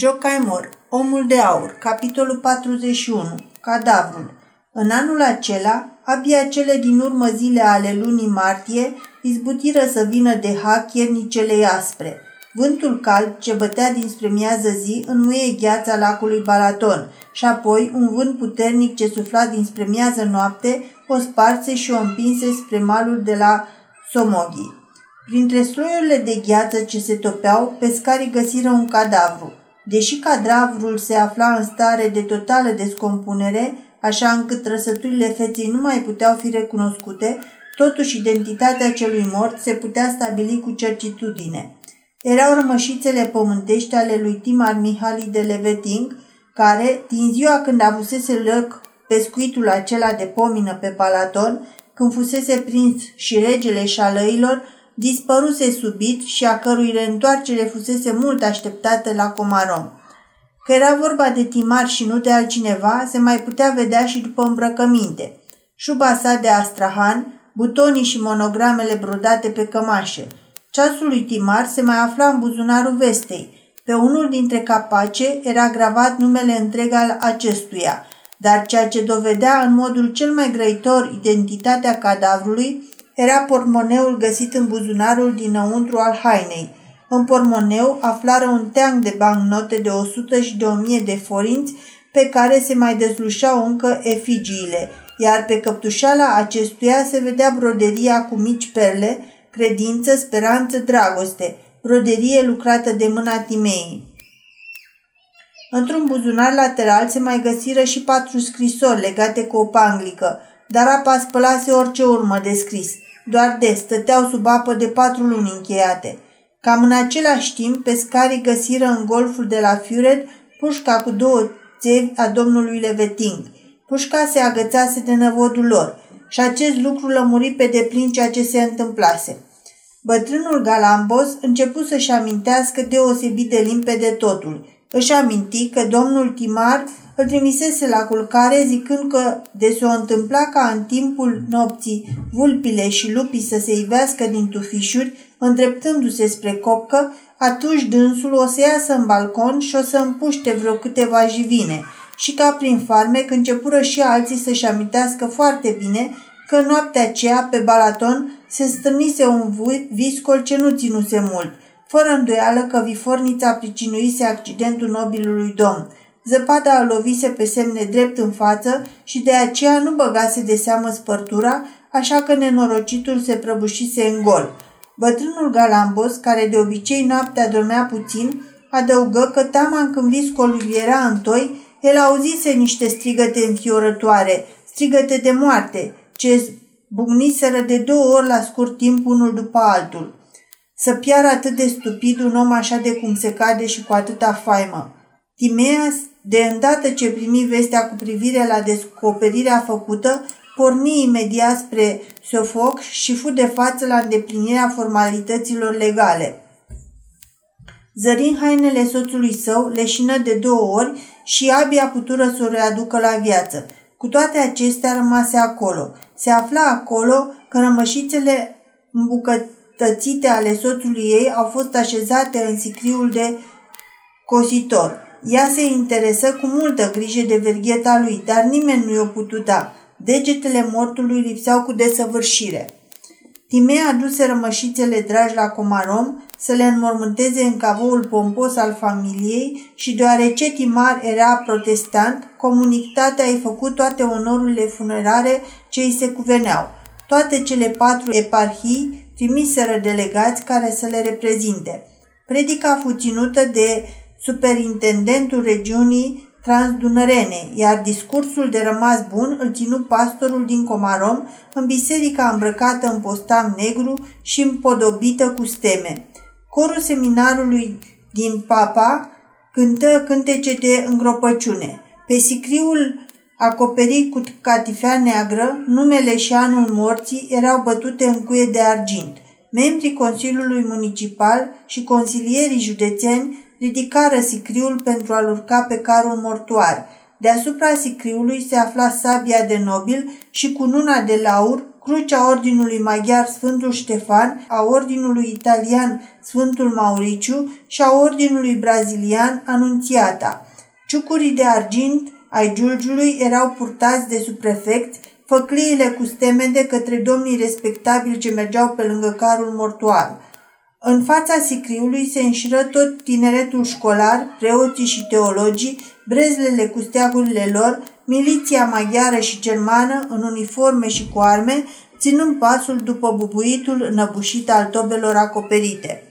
Jocaimor, Omul de Aur, capitolul 41, Cadavrul. În anul acela, abia cele din urmă zile ale lunii martie izbutiră să vină de hac iernicele aspre. Vântul cald ce bătea dinspre miază zi înmuie gheața lacului Balaton și apoi un vânt puternic ce sufla dinspre miază noapte o sparse și o împinse spre malul de la Somoghi. Printre sloiurile de gheață ce se topeau, pescarii găsiră un cadavru. Deși cadavrul se afla în stare de totală descompunere, așa încât trăsăturile feței nu mai puteau fi recunoscute, totuși identitatea celui mort se putea stabili cu certitudine. Erau rămășițele pământești ale lui Timar Mihali de Leveting, care, din ziua când avusese loc pescuitul acela de pomină pe Palaton, când fusese prins și regele șalăilor, dispăruse subit și a cărui reîntoarcere fusese mult așteptată la Comarom. Că era vorba de Timar și nu de altcineva, se mai putea vedea și după îmbrăcăminte. Șuba sa de Astrahan, butonii și monogramele brodate pe cămașe. Ceasul lui Timar se mai afla în buzunarul vestei. Pe unul dintre capace era gravat numele întreg al acestuia, dar ceea ce dovedea în modul cel mai grăitor identitatea cadavrului era pormoneul găsit în buzunarul dinăuntru al hainei. În pormoneu aflară un teanc de bancnote de 100 și de 1000 de forinți pe care se mai dezlușau încă efigiile, iar pe căptușala acestuia se vedea broderia cu mici perle, credință, speranță, dragoste, broderie lucrată de mâna Timei. Într-un buzunar lateral se mai găsiră și patru scrisori legate cu o panglică, dar apa spălase orice urmă de scris – doar de stăteau sub apă de patru luni încheiate. Cam în același timp, pescarii găsiră în golful de la Fured pușca cu două țevi a domnului Leveting. Pușca se agățase de năvodul lor și acest lucru lămuri pe deplin ceea ce se întâmplase. Bătrânul Galambos început să-și amintească deosebit de limpede totul. Își aminti că domnul Timar îl trimisese la culcare zicând că de se o întâmpla ca în timpul nopții vulpile și lupii să se ivească din tufișuri, îndreptându-se spre copcă, atunci dânsul o să iasă în balcon și o să împuște vreo câteva jivine și ca prin farmec începură și alții să-și amintească foarte bine că noaptea aceea pe Balaton se stârnise un viscol ce nu ținuse mult, fără îndoială că vifornița pricinuise accidentul nobilului domn – Zăpada a lovise pe semne drept în față și de aceea nu băgase de seamă spărtura, așa că nenorocitul se prăbușise în gol. Bătrânul Galambos, care de obicei noaptea dormea puțin, adăugă că taman când viscolul era în toi, el auzise niște strigăte înfiorătoare, strigăte de moarte, ce bucniseră de două ori la scurt timp unul după altul. Să piară atât de stupid un om așa de cum se cade și cu atâta faimă. Timeas de îndată ce primi vestea cu privire la descoperirea făcută, porni imediat spre Sofoc și fu de față la îndeplinirea formalităților legale. Zărind hainele soțului său, leșină de două ori și abia putură să o readucă la viață. Cu toate acestea rămase acolo. Se afla acolo că rămășițele îmbucătățite ale soțului ei au fost așezate în sicriul de cositor. Ea se interesă cu multă grijă de vergheta lui, dar nimeni nu i-o putut da. Degetele mortului lipseau cu desăvârșire. Timea aduse rămășițele dragi la Comarom să le înmormânteze în cavoul pompos al familiei și deoarece Timar era protestant, comunitatea i-a făcut toate onorurile funerare ce îi se cuveneau. Toate cele patru eparhii trimiseră delegați care să le reprezinte. Predica fu ținută de superintendentul regiunii transdunărene, iar discursul de rămas bun îl ținu pastorul din Comarom în biserica îmbrăcată în postam negru și împodobită cu steme. Corul seminarului din Papa cântă cântece de îngropăciune. Pe sicriul acoperit cu catifea neagră, numele și anul morții erau bătute în cuie de argint. Membrii Consiliului Municipal și consilierii județeni ridicară sicriul pentru a-l urca pe carul mortuar. Deasupra sicriului se afla sabia de nobil și cununa de laur crucea Ordinului Maghiar Sfântul Ștefan, a Ordinului Italian Sfântul Mauriciu și a Ordinului Brazilian Anunțiata. Ciucurii de argint ai giulgiului erau purtați de subprefecți, făcliile cu steme de către domnii respectabili ce mergeau pe lângă carul mortuar. În fața sicriului se înșiră tot tineretul școlar, preoții și teologii, brezlele cu steagurile lor, miliția maghiară și germană în uniforme și cu arme, ținând pasul după bubuitul înăbușit al tobelor acoperite.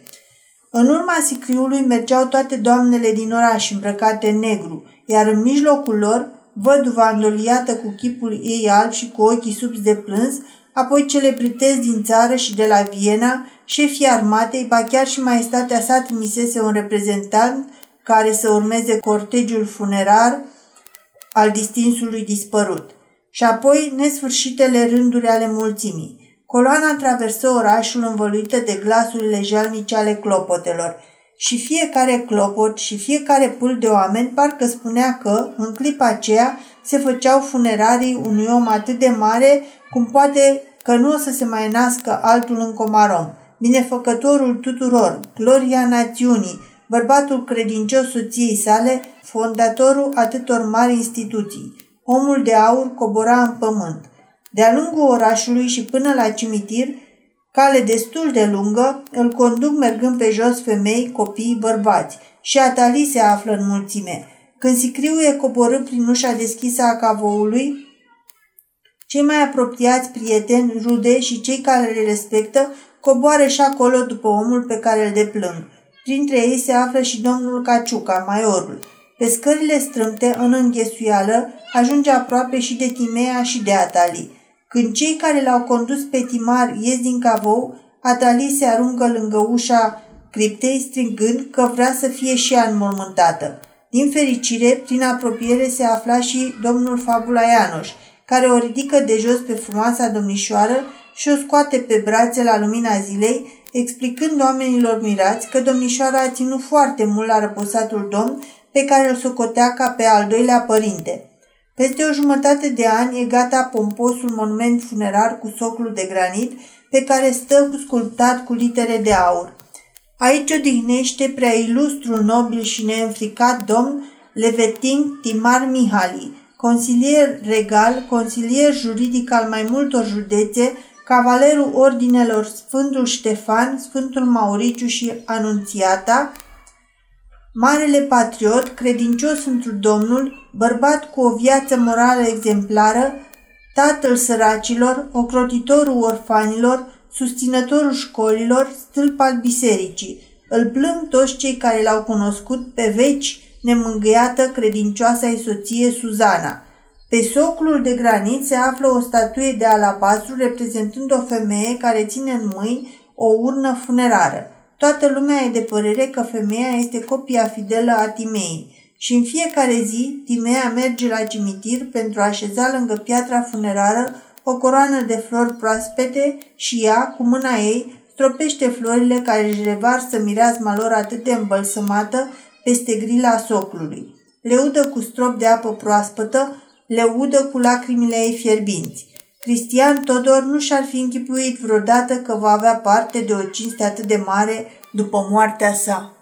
În urma sicriului mergeau toate doamnele din oraș îmbrăcate în negru, iar în mijlocul lor, văduva îndoliată cu chipul ei alb și cu ochii subți de plâns, apoi celebrități din țară și de la Viena, șefii armatei, ba chiar și maestatea sa trimisese un reprezentant care să urmeze cortegiul funerar al distinsului dispărut. Și apoi nesfârșitele rânduri ale mulțimii. Coloana traversă orașul învăluită de glasurile jalnice ale clopotelor și fiecare clopot și fiecare pâl de oameni parcă spunea că, în clipa aceea, se făceau funerarii unui om atât de mare cum poate că nu o să se mai nască altul în Comarom, binefăcătorul tuturor, gloria națiunii, bărbatul credincios soției sale, fondatorul atâtor mari instituții. Omul de aur cobora în pământ. De-a lungul orașului și până la cimitir, cale destul de lungă, îl conduc mergând pe jos femei, copii, bărbați și Atali se află în mulțime. Când sicriu e coborât prin ușa deschisă a cavoului, cei mai apropiați prieteni, rude și cei care le respectă coboară și acolo după omul pe care îl deplâng. Printre ei se află și domnul Caciuca, maiorul. Pe scările strâmte, în înghesuială, ajunge aproape și de Timea și de Atali. Când cei care l-au condus pe Timar ies din cavou, Atali se aruncă lângă ușa criptei strigând că vrea să fie și ea înmormântată. Din fericire, prin apropiere se afla și domnul Fabula Ianoș, care o ridică de jos pe frumoasa domnișoară și o scoate pe brațe la lumina zilei, explicând oamenilor mirați că domnișoara a ținut foarte mult la răposatul domn pe care îl socotea ca pe al doilea părinte. Peste o jumătate de ani e gata pomposul monument funerar cu soclu de granit pe care stă sculptat cu litere de aur. Aici odihnește prea ilustrul nobil și neînfricat domn Levetin Timar Mihali, consilier regal, consilier juridic al mai multor județe, cavalerul ordinelor Sfântul Ștefan, Sfântul Mauriciu și Anunțiata, marele patriot, credincios într Domnul, bărbat cu o viață morală exemplară, tatăl săracilor, ocrotitorul orfanilor, susținătorul școlilor, stâlp al bisericii. Îl plâng toți cei care l-au cunoscut pe veci nemângâiată credincioasa ei soție Suzana. Pe soclul de granit se află o statuie de alabastru reprezentând o femeie care ține în mâini o urnă funerară. Toată lumea e de părere că femeia este copia fidelă a Timei și în fiecare zi Timea merge la cimitir pentru a așeza lângă piatra funerară o coroană de flori proaspete și ea, cu mâna ei, stropește florile care își revarsă mireazma lor atât de îmbălsămată peste grila soclului. Le udă cu strop de apă proaspătă, le udă cu lacrimile ei fierbinți. Cristian Todor nu și-ar fi închipuit vreodată că va avea parte de o cinste atât de mare după moartea sa.